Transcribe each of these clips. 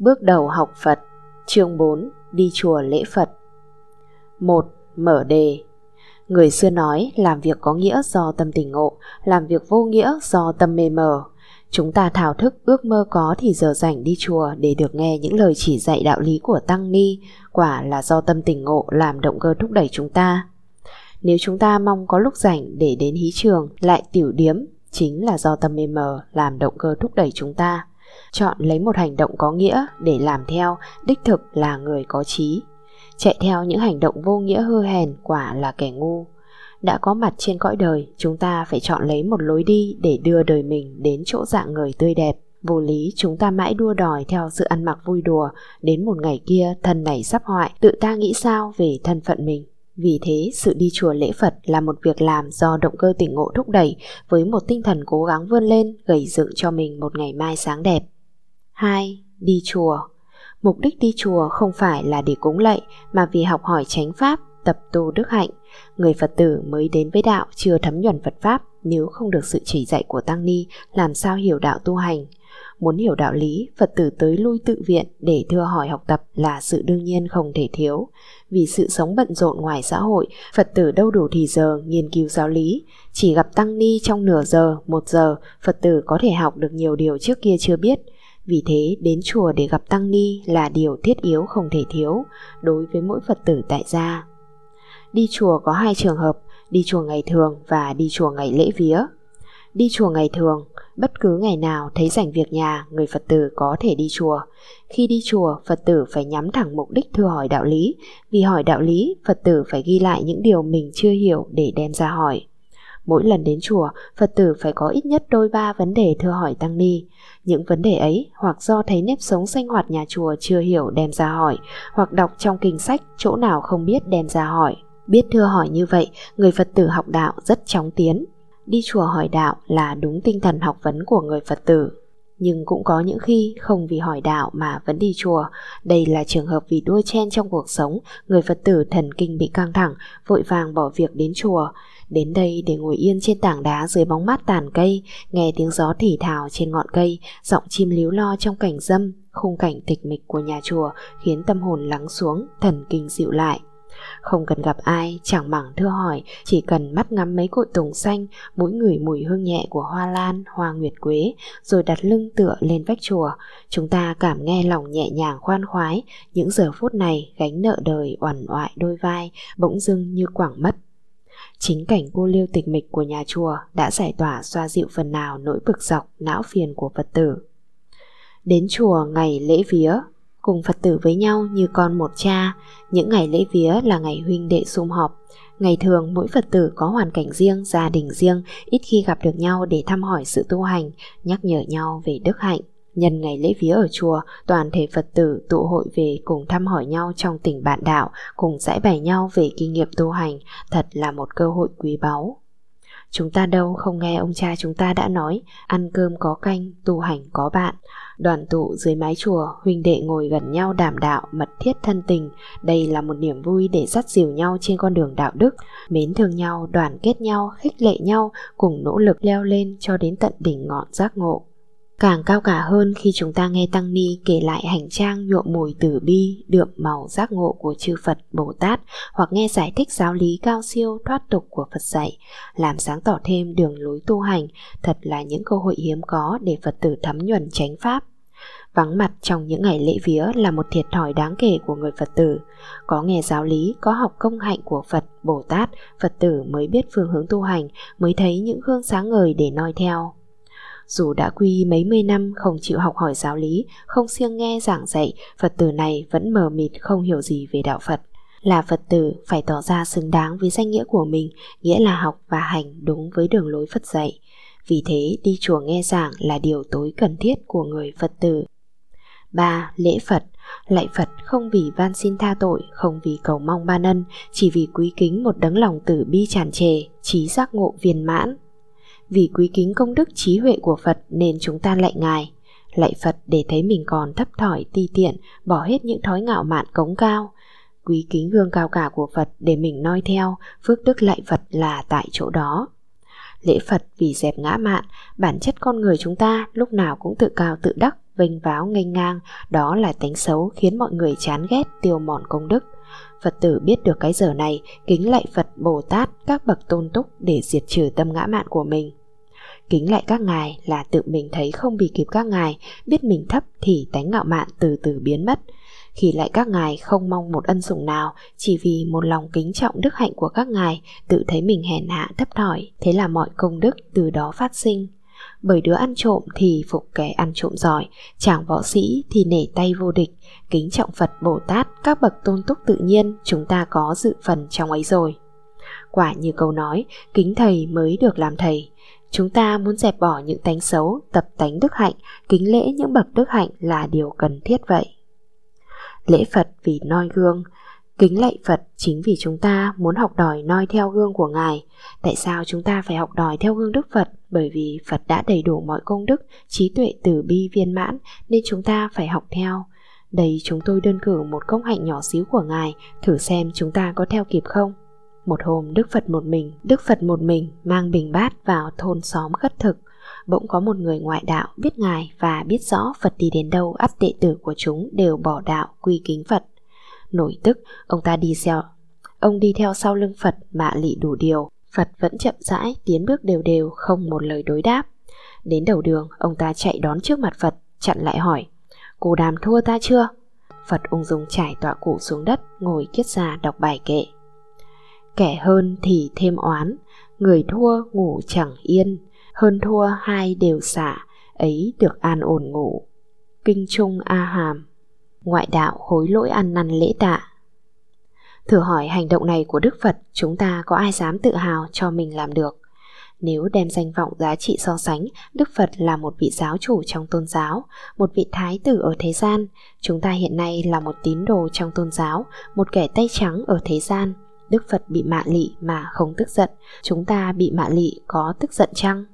Bước đầu học Phật Chương 4 Đi chùa lễ Phật 1. Mở đề Người xưa nói làm việc có nghĩa do tâm tình ngộ, làm việc vô nghĩa do tâm mê mờ. Chúng ta thảo thức ước mơ có thì giờ rảnh đi chùa để được nghe những lời chỉ dạy đạo lý của Tăng Ni, quả là do tâm tình ngộ làm động cơ thúc đẩy chúng ta. Nếu chúng ta mong có lúc rảnh để đến hí trường, lại tiểu điếm, chính là do tâm mê mờ làm động cơ thúc đẩy chúng ta. Chọn lấy một hành động có nghĩa để làm theo, đích thực là người có trí. Chạy theo những hành động vô nghĩa hư hèn quả là kẻ ngu. Đã có mặt trên cõi đời, chúng ta phải chọn lấy một lối đi để đưa đời mình đến chỗ dạng người tươi đẹp. Vô lý chúng ta mãi đua đòi theo sự ăn mặc vui đùa, đến một ngày kia thân này sắp hoại, tự ta nghĩ sao về thân phận mình. Vì thế, sự đi chùa lễ Phật là một việc làm do động cơ tỉnh ngộ thúc đẩy với một tinh thần cố gắng vươn lên, gầy dựng cho mình một ngày mai sáng đẹp. 2. Đi chùa Mục đích đi chùa không phải là để cúng lạy mà vì học hỏi chánh pháp, tập tu đức hạnh. Người Phật tử mới đến với đạo chưa thấm nhuần Phật Pháp nếu không được sự chỉ dạy của Tăng Ni làm sao hiểu đạo tu hành. Muốn hiểu đạo lý, Phật tử tới lui tự viện để thưa hỏi học tập là sự đương nhiên không thể thiếu. Vì sự sống bận rộn ngoài xã hội, Phật tử đâu đủ thì giờ nghiên cứu giáo lý. Chỉ gặp Tăng Ni trong nửa giờ, một giờ, Phật tử có thể học được nhiều điều trước kia chưa biết. Vì thế, đến chùa để gặp Tăng Ni là điều thiết yếu không thể thiếu đối với mỗi Phật tử tại gia. Đi chùa có hai trường hợp, đi chùa ngày thường và đi chùa ngày lễ vía. Đi chùa ngày thường, bất cứ ngày nào thấy rảnh việc nhà, người Phật tử có thể đi chùa. Khi đi chùa, Phật tử phải nhắm thẳng mục đích thưa hỏi đạo lý. Vì hỏi đạo lý, Phật tử phải ghi lại những điều mình chưa hiểu để đem ra hỏi. Mỗi lần đến chùa, Phật tử phải có ít nhất đôi ba vấn đề thưa hỏi Tăng Ni. Những vấn đề ấy hoặc do thấy nếp sống sinh hoạt nhà chùa chưa hiểu đem ra hỏi, hoặc đọc trong kinh sách chỗ nào không biết đem ra hỏi. Biết thưa hỏi như vậy, người Phật tử học đạo rất chóng tiến. Đi chùa hỏi đạo là đúng tinh thần học vấn của người Phật tử. Nhưng cũng có những khi không vì hỏi đạo mà vẫn đi chùa. Đây là trường hợp vì đua chen trong cuộc sống, người Phật tử thần kinh bị căng thẳng, vội vàng bỏ việc đến chùa. Đến đây để ngồi yên trên tảng đá dưới bóng mát tàn cây, nghe tiếng gió thì thào trên ngọn cây, giọng chim líu lo trong cảnh dâm, khung cảnh tịch mịch của nhà chùa khiến tâm hồn lắng xuống, thần kinh dịu lại. Không cần gặp ai, chẳng mảng thưa hỏi, chỉ cần mắt ngắm mấy cội tùng xanh, mỗi người mùi hương nhẹ của hoa lan, hoa nguyệt quế, rồi đặt lưng tựa lên vách chùa. Chúng ta cảm nghe lòng nhẹ nhàng khoan khoái, những giờ phút này gánh nợ đời oằn oại đôi vai, bỗng dưng như quảng mất. Chính cảnh cô liêu tịch mịch của nhà chùa đã giải tỏa xoa dịu phần nào nỗi bực dọc, não phiền của Phật tử. Đến chùa ngày lễ vía, cùng Phật tử với nhau như con một cha, những ngày lễ vía là ngày huynh đệ sum họp. Ngày thường mỗi Phật tử có hoàn cảnh riêng, gia đình riêng, ít khi gặp được nhau để thăm hỏi sự tu hành, nhắc nhở nhau về đức hạnh. Nhân ngày lễ vía ở chùa, toàn thể Phật tử tụ hội về cùng thăm hỏi nhau trong tình bạn đạo, cùng giải bày nhau về kinh nghiệm tu hành, thật là một cơ hội quý báu. Chúng ta đâu không nghe ông cha chúng ta đã nói, ăn cơm có canh, tu hành có bạn. Đoàn tụ dưới mái chùa, huynh đệ ngồi gần nhau đảm đạo, mật thiết thân tình. Đây là một niềm vui để dắt dìu nhau trên con đường đạo đức, mến thương nhau, đoàn kết nhau, khích lệ nhau, cùng nỗ lực leo lên cho đến tận đỉnh ngọn giác ngộ. Càng cao cả hơn khi chúng ta nghe Tăng Ni kể lại hành trang nhuộm mùi tử bi, đượm màu giác ngộ của chư Phật, Bồ Tát hoặc nghe giải thích giáo lý cao siêu thoát tục của Phật dạy, làm sáng tỏ thêm đường lối tu hành, thật là những cơ hội hiếm có để Phật tử thấm nhuần chánh Pháp. Vắng mặt trong những ngày lễ vía là một thiệt thòi đáng kể của người Phật tử. Có nghe giáo lý, có học công hạnh của Phật, Bồ Tát, Phật tử mới biết phương hướng tu hành, mới thấy những gương sáng ngời để noi theo. Dù đã quy mấy mươi năm không chịu học hỏi giáo lý, không siêng nghe giảng dạy, Phật tử này vẫn mờ mịt không hiểu gì về đạo Phật. Là Phật tử phải tỏ ra xứng đáng với danh nghĩa của mình, nghĩa là học và hành đúng với đường lối Phật dạy. Vì thế đi chùa nghe giảng là điều tối cần thiết của người Phật tử. 3. Lễ Phật Lạy Phật không vì van xin tha tội, không vì cầu mong ban ân, chỉ vì quý kính một đấng lòng tử bi tràn trề, trí giác ngộ viên mãn. Vì quý kính công đức trí huệ của Phật nên chúng ta lạy Ngài. Lạy Phật để thấy mình còn thấp thỏi ti tiện, bỏ hết những thói ngạo mạn cống cao. Quý kính gương cao cả của Phật để mình noi theo, phước đức lạy Phật là tại chỗ đó. Lễ Phật vì dẹp ngã mạn, bản chất con người chúng ta lúc nào cũng tự cao tự đắc, vênh váo nghênh ngang, đó là tánh xấu khiến mọi người chán ghét tiêu mòn công đức. Phật tử biết được cái giờ này, kính lạy Phật Bồ Tát các bậc tôn túc để diệt trừ tâm ngã mạn của mình. Kính lại các ngài là tự mình thấy không bị kịp các ngài, biết mình thấp thì tánh ngạo mạn từ từ biến mất. Khi lại các ngài không mong một ân sủng nào, chỉ vì một lòng kính trọng đức hạnh của các ngài, tự thấy mình hèn hạ thấp thỏi, thế là mọi công đức từ đó phát sinh. Bởi đứa ăn trộm thì phục kẻ ăn trộm giỏi, chàng võ sĩ thì nể tay vô địch, kính trọng Phật Bồ Tát, các bậc tôn túc tự nhiên, chúng ta có dự phần trong ấy rồi. Quả như câu nói, kính thầy mới được làm thầy, Chúng ta muốn dẹp bỏ những tánh xấu, tập tánh đức hạnh, kính lễ những bậc đức hạnh là điều cần thiết vậy. Lễ Phật vì noi gương, kính lạy Phật chính vì chúng ta muốn học đòi noi theo gương của Ngài. Tại sao chúng ta phải học đòi theo gương Đức Phật? Bởi vì Phật đã đầy đủ mọi công đức, trí tuệ từ bi viên mãn nên chúng ta phải học theo. Đây chúng tôi đơn cử một công hạnh nhỏ xíu của Ngài, thử xem chúng ta có theo kịp không. Một hôm Đức Phật một mình, Đức Phật một mình mang bình bát vào thôn xóm khất thực. Bỗng có một người ngoại đạo biết Ngài và biết rõ Phật đi đến đâu ắt đệ tử của chúng đều bỏ đạo quy kính Phật. Nổi tức, ông ta đi theo Ông đi theo sau lưng Phật mạ lị đủ điều. Phật vẫn chậm rãi, tiến bước đều đều, không một lời đối đáp. Đến đầu đường, ông ta chạy đón trước mặt Phật, chặn lại hỏi Cô đàm thua ta chưa? Phật ung dung trải tọa cụ xuống đất, ngồi kiết già đọc bài kệ kẻ hơn thì thêm oán người thua ngủ chẳng yên hơn thua hai đều xả ấy được an ổn ngủ kinh trung a hàm ngoại đạo hối lỗi ăn năn lễ tạ thử hỏi hành động này của đức phật chúng ta có ai dám tự hào cho mình làm được nếu đem danh vọng giá trị so sánh, Đức Phật là một vị giáo chủ trong tôn giáo, một vị thái tử ở thế gian. Chúng ta hiện nay là một tín đồ trong tôn giáo, một kẻ tay trắng ở thế gian. Đức Phật bị mạ lị mà không tức giận, chúng ta bị mạ lị có tức giận chăng?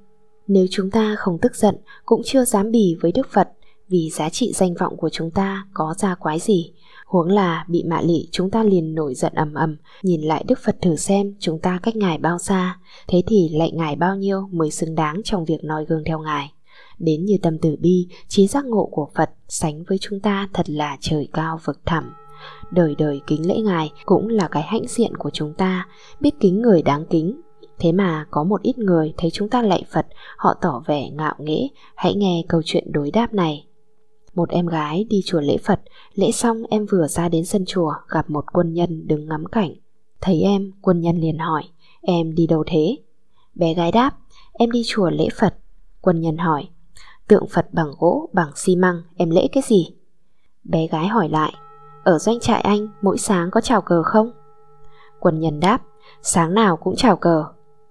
Nếu chúng ta không tức giận cũng chưa dám bì với Đức Phật vì giá trị danh vọng của chúng ta có ra quái gì. Huống là bị mạ lị chúng ta liền nổi giận ầm ầm, nhìn lại Đức Phật thử xem chúng ta cách Ngài bao xa, thế thì lại Ngài bao nhiêu mới xứng đáng trong việc noi gương theo Ngài. Đến như tâm tử bi, trí giác ngộ của Phật sánh với chúng ta thật là trời cao vực thẳm đời đời kính lễ ngài cũng là cái hãnh diện của chúng ta, biết kính người đáng kính. Thế mà có một ít người thấy chúng ta lạy phật, họ tỏ vẻ ngạo nghễ. Hãy nghe câu chuyện đối đáp này. Một em gái đi chùa lễ phật, lễ xong em vừa ra đến sân chùa, gặp một quân nhân đứng ngắm cảnh. Thấy em, quân nhân liền hỏi, em đi đâu thế? Bé gái đáp, em đi chùa lễ phật. Quân nhân hỏi, tượng phật bằng gỗ, bằng xi măng, em lễ cái gì? Bé gái hỏi lại ở doanh trại anh mỗi sáng có chào cờ không? Quân nhân đáp, sáng nào cũng chào cờ.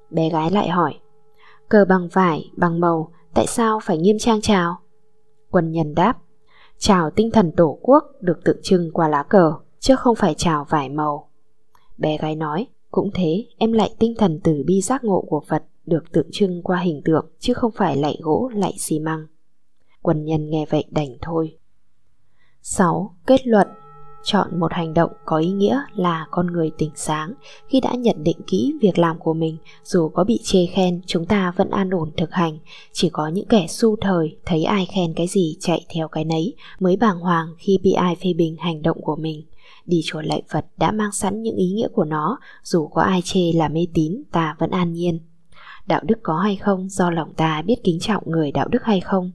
Bé gái lại hỏi, cờ bằng vải, bằng màu, tại sao phải nghiêm trang chào? Quân nhân đáp, chào tinh thần tổ quốc được tượng trưng qua lá cờ, chứ không phải chào vải màu. Bé gái nói, cũng thế, em lại tinh thần từ bi giác ngộ của Phật được tượng trưng qua hình tượng chứ không phải lạy gỗ, lạy xi măng. Quân nhân nghe vậy đành thôi. 6. Kết luận chọn một hành động có ý nghĩa là con người tỉnh sáng khi đã nhận định kỹ việc làm của mình, dù có bị chê khen, chúng ta vẫn an ổn thực hành. Chỉ có những kẻ su thời, thấy ai khen cái gì chạy theo cái nấy mới bàng hoàng khi bị ai phê bình hành động của mình. Đi chùa lạy phật đã mang sẵn những ý nghĩa của nó, dù có ai chê là mê tín, ta vẫn an nhiên. Đạo đức có hay không, do lòng ta biết kính trọng người đạo đức hay không?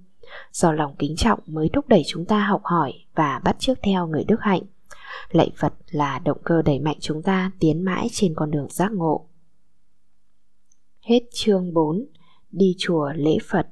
Do lòng kính trọng mới thúc đẩy chúng ta học hỏi và bắt chước theo người đức hạnh. Lạy Phật là động cơ đẩy mạnh chúng ta tiến mãi trên con đường giác ngộ. Hết chương 4 Đi chùa lễ Phật